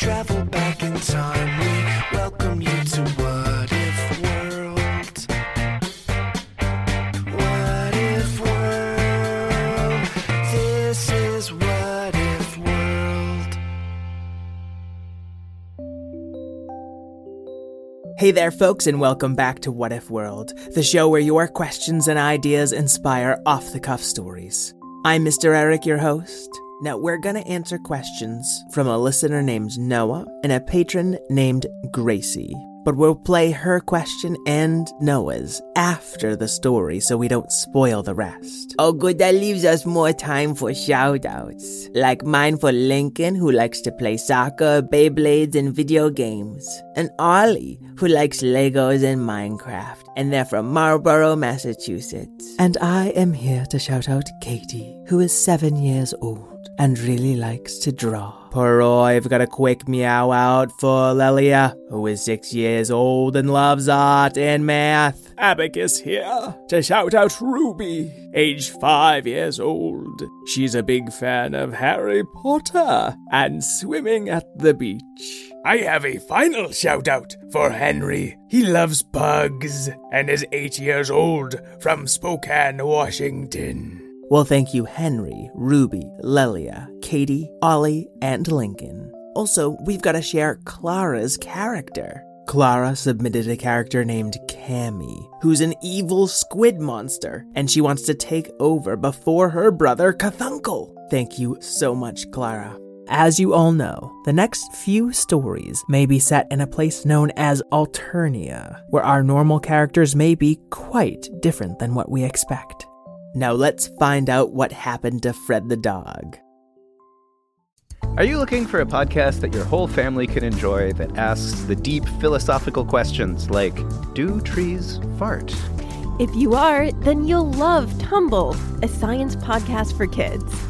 Travel back in time? We welcome you to What If World. What If World? This is What If World. Hey there, folks, and welcome back to What If World, the show where your questions and ideas inspire off the cuff stories. I'm Mr. Eric, your host. Now, we're going to answer questions from a listener named Noah and a patron named Gracie. But we'll play her question and Noah's after the story so we don't spoil the rest. Oh, good, that leaves us more time for shoutouts. Like mine for Lincoln, who likes to play soccer, Beyblades, and video games. And Ollie, who likes Legos and Minecraft. And they're from Marlborough, Massachusetts. And I am here to shout out Katie, who is seven years old and really likes to draw. Poor I've got a quick meow out for Lelia, who is six years old and loves art and math. Abacus here to shout out Ruby, age five years old. She's a big fan of Harry Potter and swimming at the beach. I have a final shout out for Henry. He loves bugs and is eight years old from Spokane, Washington. Well, thank you, Henry, Ruby, Lelia, Katie, Ollie, and Lincoln. Also, we've got to share Clara's character. Clara submitted a character named Kammy, who's an evil squid monster, and she wants to take over before her brother Cthulhu. Thank you so much, Clara. As you all know, the next few stories may be set in a place known as Alternia, where our normal characters may be quite different than what we expect. Now let's find out what happened to Fred the dog. Are you looking for a podcast that your whole family can enjoy that asks the deep philosophical questions like Do trees fart? If you are, then you'll love Tumble, a science podcast for kids.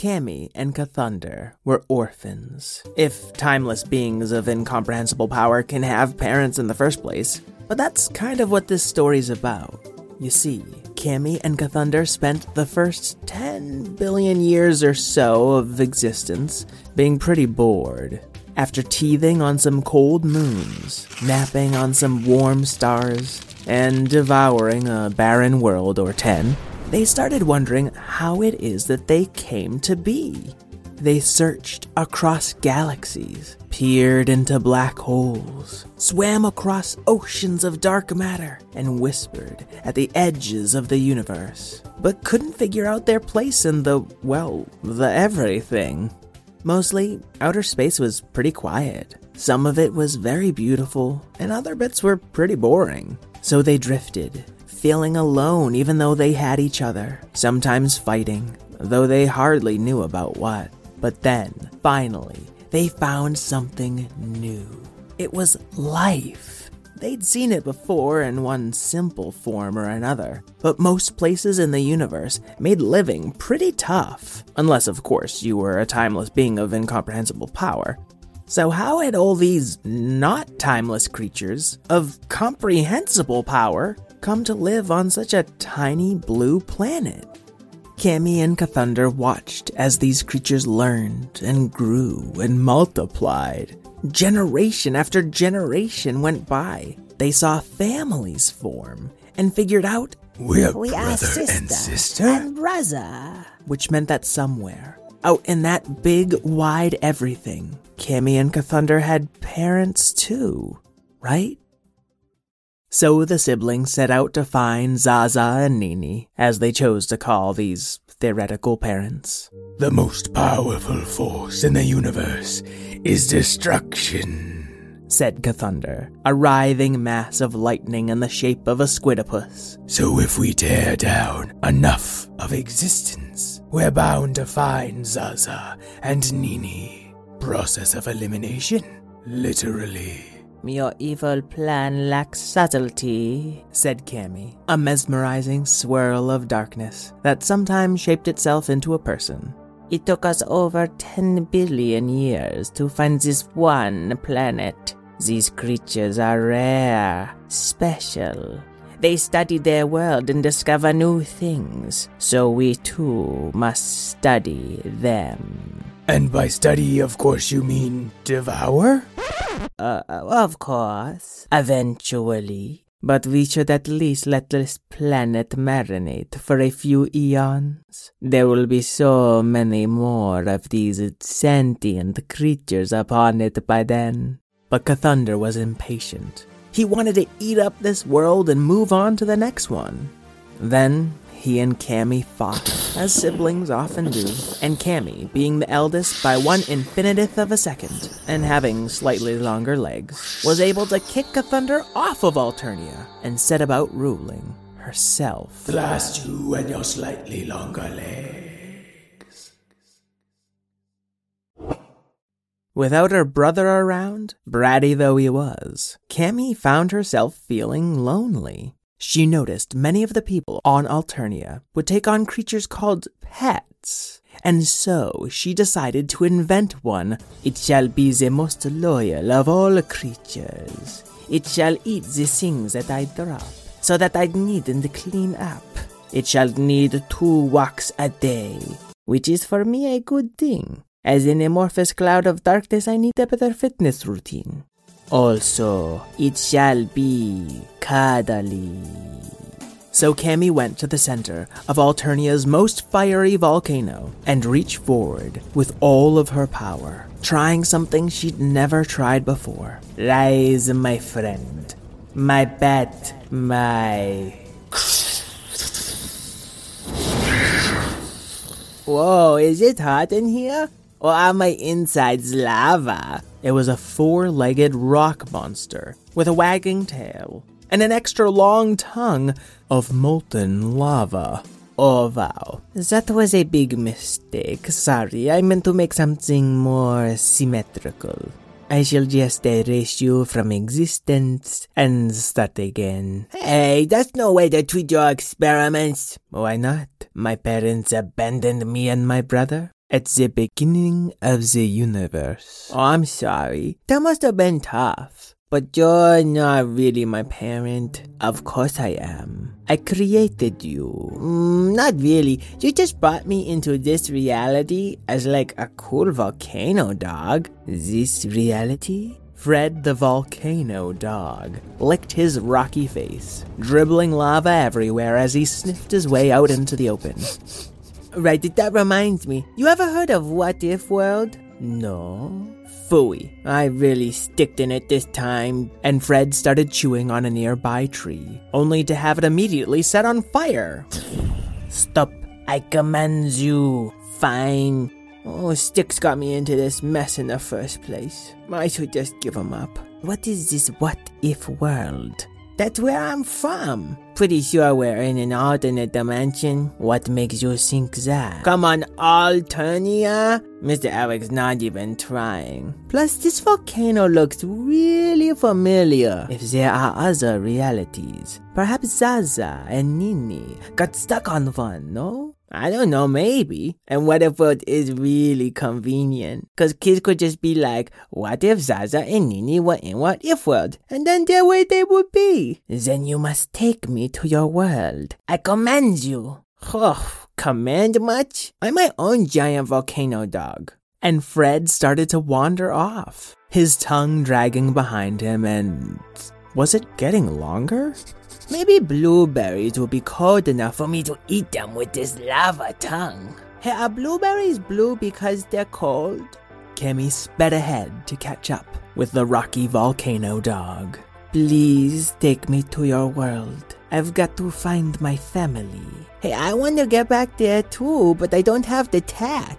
Kammy and Cathunder were orphans. If timeless beings of incomprehensible power can have parents in the first place. But that's kind of what this story's about. You see, Kammy and Cathunder spent the first 10 billion years or so of existence being pretty bored. After teething on some cold moons, napping on some warm stars, and devouring a barren world or 10, they started wondering how it is that they came to be. They searched across galaxies, peered into black holes, swam across oceans of dark matter, and whispered at the edges of the universe, but couldn't figure out their place in the, well, the everything. Mostly, outer space was pretty quiet. Some of it was very beautiful, and other bits were pretty boring. So they drifted, feeling alone even though they had each other, sometimes fighting, though they hardly knew about what. But then, finally, they found something new. It was life. They'd seen it before in one simple form or another, but most places in the universe made living pretty tough, unless, of course, you were a timeless being of incomprehensible power. So, how had all these not timeless creatures of comprehensible power come to live on such a tiny blue planet? Kammy and Cathunder watched as these creatures learned and grew and multiplied. Generation after generation went by. They saw families form and figured out We're We are brother sister and sister. and brother. which meant that somewhere, out in that big, wide everything, Kammy and Cathunder had parents too, right? So the siblings set out to find Zaza and Nini, as they chose to call these theoretical parents. The most powerful force in the universe is destruction. Said Cthunder, a writhing mass of lightning in the shape of a squidopus. So if we tear down enough of existence, we're bound to find Zaza and Nini. Process of elimination? Literally. Your evil plan lacks subtlety, said Kammy, a mesmerizing swirl of darkness that sometimes shaped itself into a person. It took us over 10 billion years to find this one planet. These creatures are rare, special. They study their world and discover new things, so we too must study them. And by study, of course, you mean devour? Uh, of course. Eventually. But we should at least let this planet marinate for a few eons. There will be so many more of these sentient creatures upon it by then. But Cathunder was impatient. He wanted to eat up this world and move on to the next one. Then he and Kammy fought, as siblings often do, and Kammy, being the eldest by one infiniteth of a second, and having slightly longer legs, was able to kick a thunder off of Alternia and set about ruling herself. Blast you and your slightly longer legs. Without her brother around, bratty though he was, Kammy found herself feeling lonely. She noticed many of the people on Alternia would take on creatures called pets, and so she decided to invent one. It shall be the most loyal of all creatures. It shall eat the things that I drop, so that I needn't clean up. It shall need two walks a day, which is for me a good thing. As an amorphous cloud of darkness, I need a better fitness routine. Also, it shall be cuddly. So Kammy went to the center of Alternia's most fiery volcano and reached forward with all of her power, trying something she'd never tried before. Rise, my friend. My bat, my. Whoa, is it hot in here? Or are my insides lava? It was a four legged rock monster with a wagging tail and an extra long tongue of molten lava. Oh, wow. That was a big mistake. Sorry, I meant to make something more symmetrical. I shall just erase you from existence and start again. Hey, that's no way to treat your experiments. Why not? My parents abandoned me and my brother at the beginning of the universe. Oh, I'm sorry. That must have been tough. But you're not really my parent. Of course I am. I created you. Mm, not really. You just brought me into this reality as like a cool volcano dog. This reality? Fred the volcano dog licked his rocky face, dribbling lava everywhere as he sniffed his way out into the open. Right, that reminds me. You ever heard of What If World? No. Phooey. I really sticked in it this time. And Fred started chewing on a nearby tree, only to have it immediately set on fire. Stop. I command you. Fine. Oh, Sticks got me into this mess in the first place. I should just give him up. What is this what if world? That's where I'm from. Pretty sure we're in an alternate dimension. What makes you think that? Come on, Alternia? Mr. Eric's not even trying. Plus, this volcano looks really familiar. If there are other realities, perhaps Zaza and Nini got stuck on one, no? I don't know, maybe. And what if it is really convenient? Because kids could just be like, what if Zaza and Nini were in what if world? And then there where they would be. Then you must take me to your world. I command you. Oh, command much? I'm my own giant volcano dog. And Fred started to wander off, his tongue dragging behind him, and was it getting longer? Maybe blueberries will be cold enough for me to eat them with this lava tongue. Hey, are blueberries blue because they're cold? Kammy sped ahead to catch up with the rocky volcano dog. Please take me to your world. I've got to find my family. Hey, I want to get back there too, but I don't have the tack.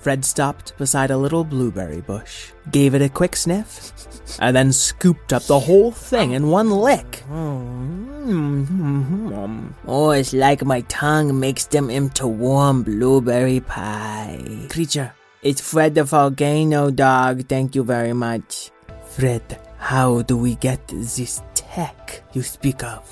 Fred stopped beside a little blueberry bush, gave it a quick sniff, and then scooped up the whole thing in one lick. Hmm. Mm-hmm. Oh, it's like my tongue makes them into warm blueberry pie. Creature, it's Fred the volcano dog. Thank you very much. Fred, how do we get this tech you speak of?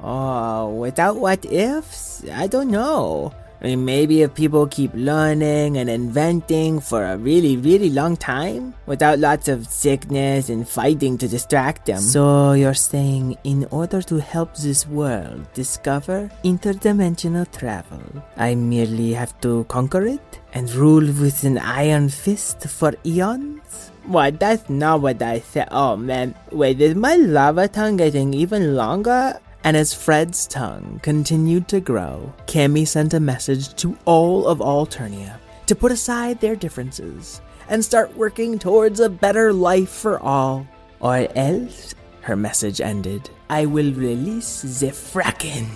Oh, without what ifs? I don't know. I mean, maybe if people keep learning and inventing for a really, really long time without lots of sickness and fighting to distract them. So you're saying in order to help this world discover interdimensional travel, I merely have to conquer it and rule with an iron fist for eons? What? That's not what I said. Oh man, wait, is my lava tongue getting even longer? And as Fred's tongue continued to grow, Kammy sent a message to all of Alternia to put aside their differences and start working towards a better life for all. Or else, her message ended, I will release the Fracken.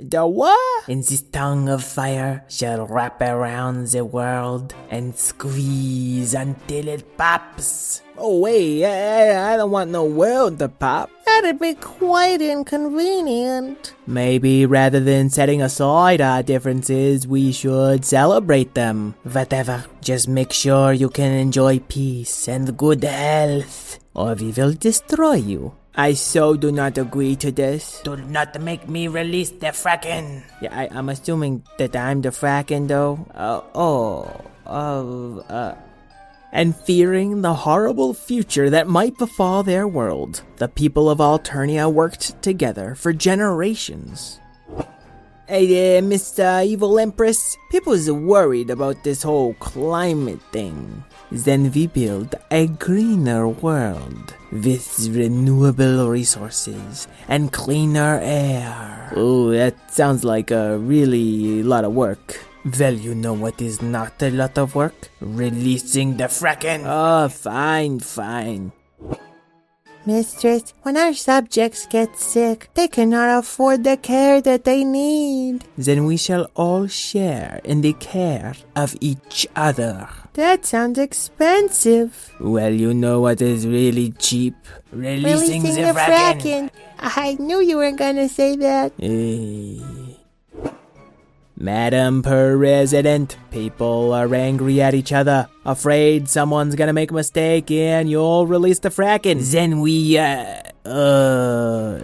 The what? And this tongue of fire shall wrap around the world and squeeze until it pops. Oh wait, I, I don't want no world to pop. That'd be quite inconvenient. Maybe rather than setting aside our differences, we should celebrate them. Whatever, just make sure you can enjoy peace and good health, or we will destroy you. I so do not agree to this. Do not make me release the Fracken. Yeah, I, I'm assuming that I'm the Fracken, though. Uh, oh, uh, uh. And fearing the horrible future that might befall their world, the people of Alternia worked together for generations. Hey there, Mr. Evil Empress. People's worried about this whole climate thing. Then we build a greener world with renewable resources and cleaner air. Oh, that sounds like a really lot of work. Well, you know what is not a lot of work? Releasing the Fracken. Oh, fine, fine. Mistress, when our subjects get sick, they cannot afford the care that they need. Then we shall all share in the care of each other. That sounds expensive. Well, you know what is really cheap? Releasing, the, Fracken. I knew you weren't gonna say that. Eh. Madam President, people are angry at each other, afraid someone's gonna make a mistake and you'll release the Fracken. Then we, uh, uh,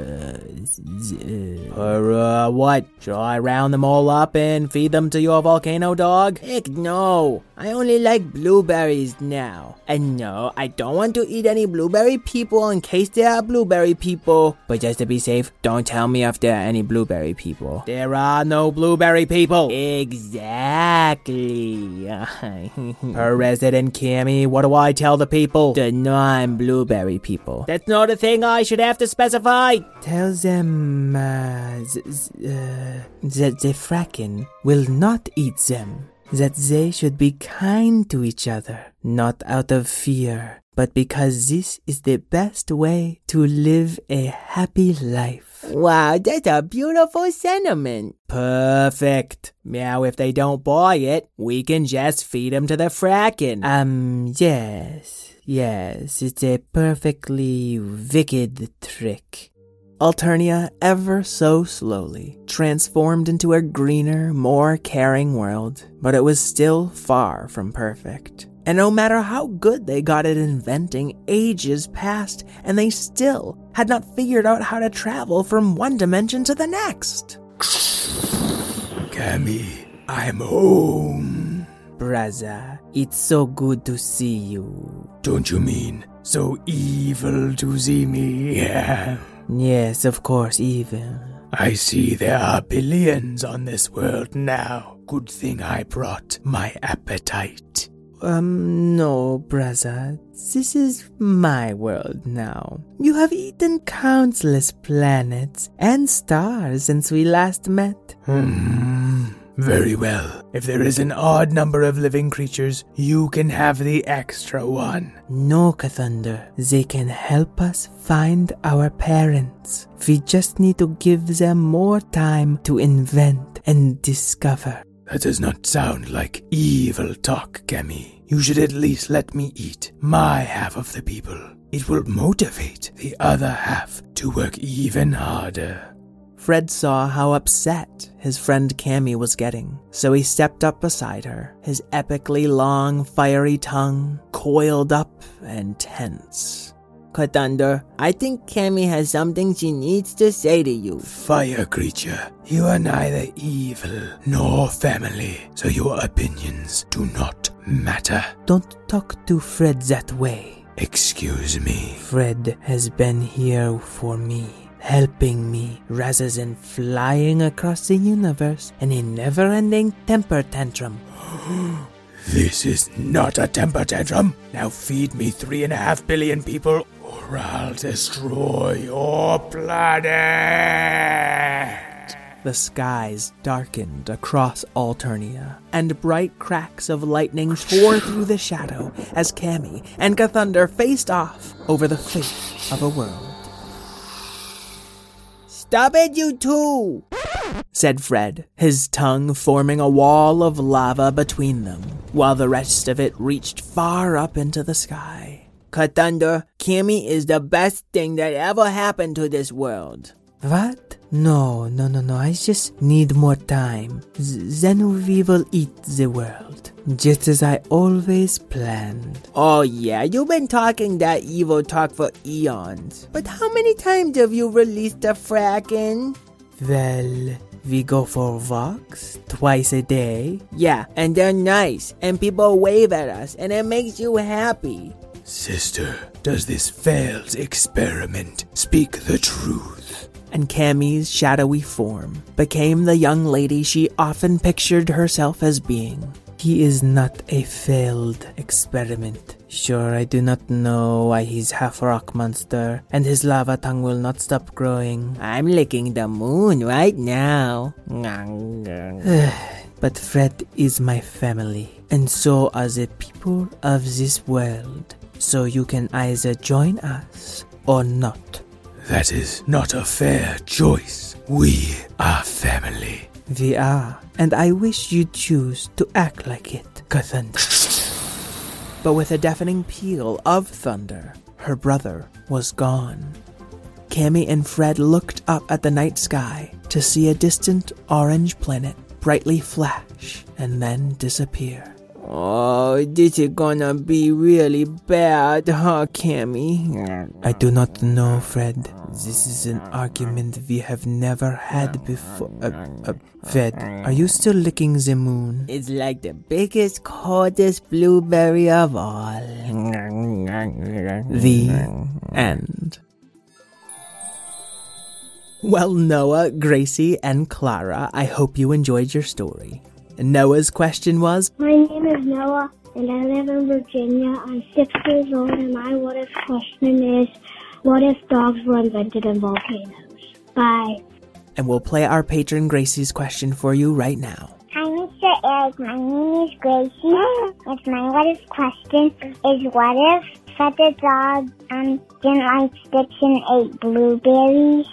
Or, uh, what? Shall I round them all up and feed them to your volcano dog? Heck no. I only like blueberries now. And no, I don't want to eat any blueberry people in case there are blueberry people. But just to be safe, don't tell me if there are any blueberry people. There are no blueberry people. Exactly. President Kammy, what do I tell the people? The non-blueberry people. That's not a thing I should have to specify. Tell them uh, uh, that the Fracken will not eat them. That they should be kind to each other, not out of fear, but because this is the best way to live a happy life. Wow, that's a beautiful sentiment. Perfect. Now, if they don't buy it, we can just feed them to the Fracken. Um, yes, yes, it's a perfectly wicked trick. Alternia, ever so slowly, transformed into a greener, more caring world, but it was still far from perfect. And no matter how good they got at inventing, ages passed, and they still had not figured out how to travel from one dimension to the next. Kammy, I'm home. Braza, it's so good to see you. Don't you mean so evil to see me? Yes, of course, even. I see there are billions on this world now. Good thing I brought my appetite. Um, no, brother. This is my world now. You have eaten countless planets and stars since we last met. Hmm. Very well. If there is an odd number of living creatures, you can have the extra one. No, Cathunder. They can help us find our parents. We just need to give them more time to invent and discover. That does not sound like evil talk, Kammy. You should at least let me eat my half of the people. It will motivate the other half to work even harder. Fred saw how upset his friend Kammy was getting, so he stepped up beside her, his epically long, fiery tongue coiled up and tense. Cathunder, I think Kammy has something she needs to say to you. Fire creature, you are neither evil nor family, so your opinions do not matter. Don't talk to Fred that way. Excuse me. Fred has been here for me, helping me rather than flying across the universe in a never ending temper tantrum. This is not a temper tantrum. Now feed me three and a half billion people, or I'll destroy your planet. The skies darkened across Alternia, and bright cracks of lightning tore through the shadow as Kammy and Cathunder faced off over the fate of a world. Stop it, you two! said Fred, his tongue forming a wall of lava between them, while the rest of it reached far up into the sky. Cathunder, Kimmy is the best thing that ever happened to this world. What? No, no, no, no. I just need more time. Z- then we will eat the world. Just as I always planned. Oh, yeah, you've been talking that evil talk for eons. But how many times have you released the Fracken? Well, we go for walks twice a day. Yeah, and they're nice, and people wave at us, and it makes you happy. Sister, does this failed experiment speak the truth? and Kammy's shadowy form became the young lady she often pictured herself as being. He is not a failed experiment. Sure, I do not know why he's half rock monster, and his lava tongue will not stop growing. I'm licking the moon right now. but Fred is my family, and so are the people of this world. So you can either join us or not. That is not a fair choice. We are family. We are, and I wish you'd choose to act like it, Cathunder. but with a deafening peal of thunder, her brother was gone. Kammy and Fred looked up at the night sky to see a distant orange planet brightly flash and then disappear. Oh, this is gonna be really bad, huh, Kammy? I do not know, Fred. This is an argument we have never had before. Uh, uh, Fred, are you still licking the moon? It's like the biggest, coldest blueberry of all. The end. Well, Noah, Gracie, and Clara, I hope you enjoyed your story. Noah's question was My name is Noah, and I live in Virginia. I'm six years old, and my what if question is What if dogs were invented in volcanoes? Bye. and we'll play our patron Gracie's question for you right now. Hi, Mr. Eric. My name is Gracie. It's my what if question is What if Fred the dog um, didn't like sticks and ate blueberries?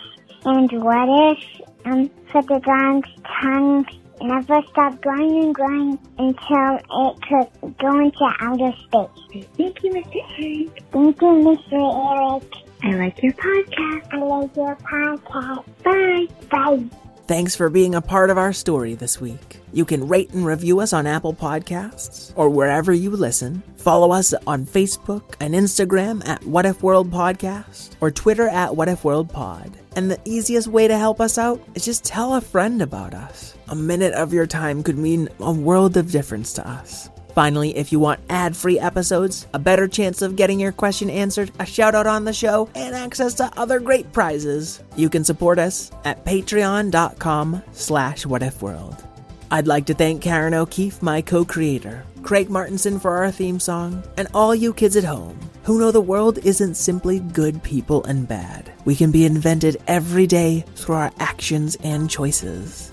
And what if um, Fred the dog's tongue never stopped growing and growing until it could go into outer space? Thank you, Mr. Eric. Thank you, Mr. Eric. I like your podcast. I like your podcast. Bye. Bye. Thanks for being a part of our story this week. You can rate and review us on Apple Podcasts or wherever you listen. Follow us on Facebook and Instagram at What If World Podcast or Twitter at What If World Pod. And the easiest way to help us out is just tell a friend about us. A minute of your time could mean a world of difference to us. Finally, if you want ad-free episodes, a better chance of getting your question answered, a shout out on the show, and access to other great prizes, you can support us at patreon.com slash whatifworld. I'd like to thank Karen O'Keeffe, my co-creator, Craig Martinson for our theme song, and all you kids at home who know the world isn't simply good people and bad. We can be invented every day through our actions and choices.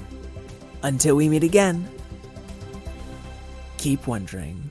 Until we meet again, keep wondering.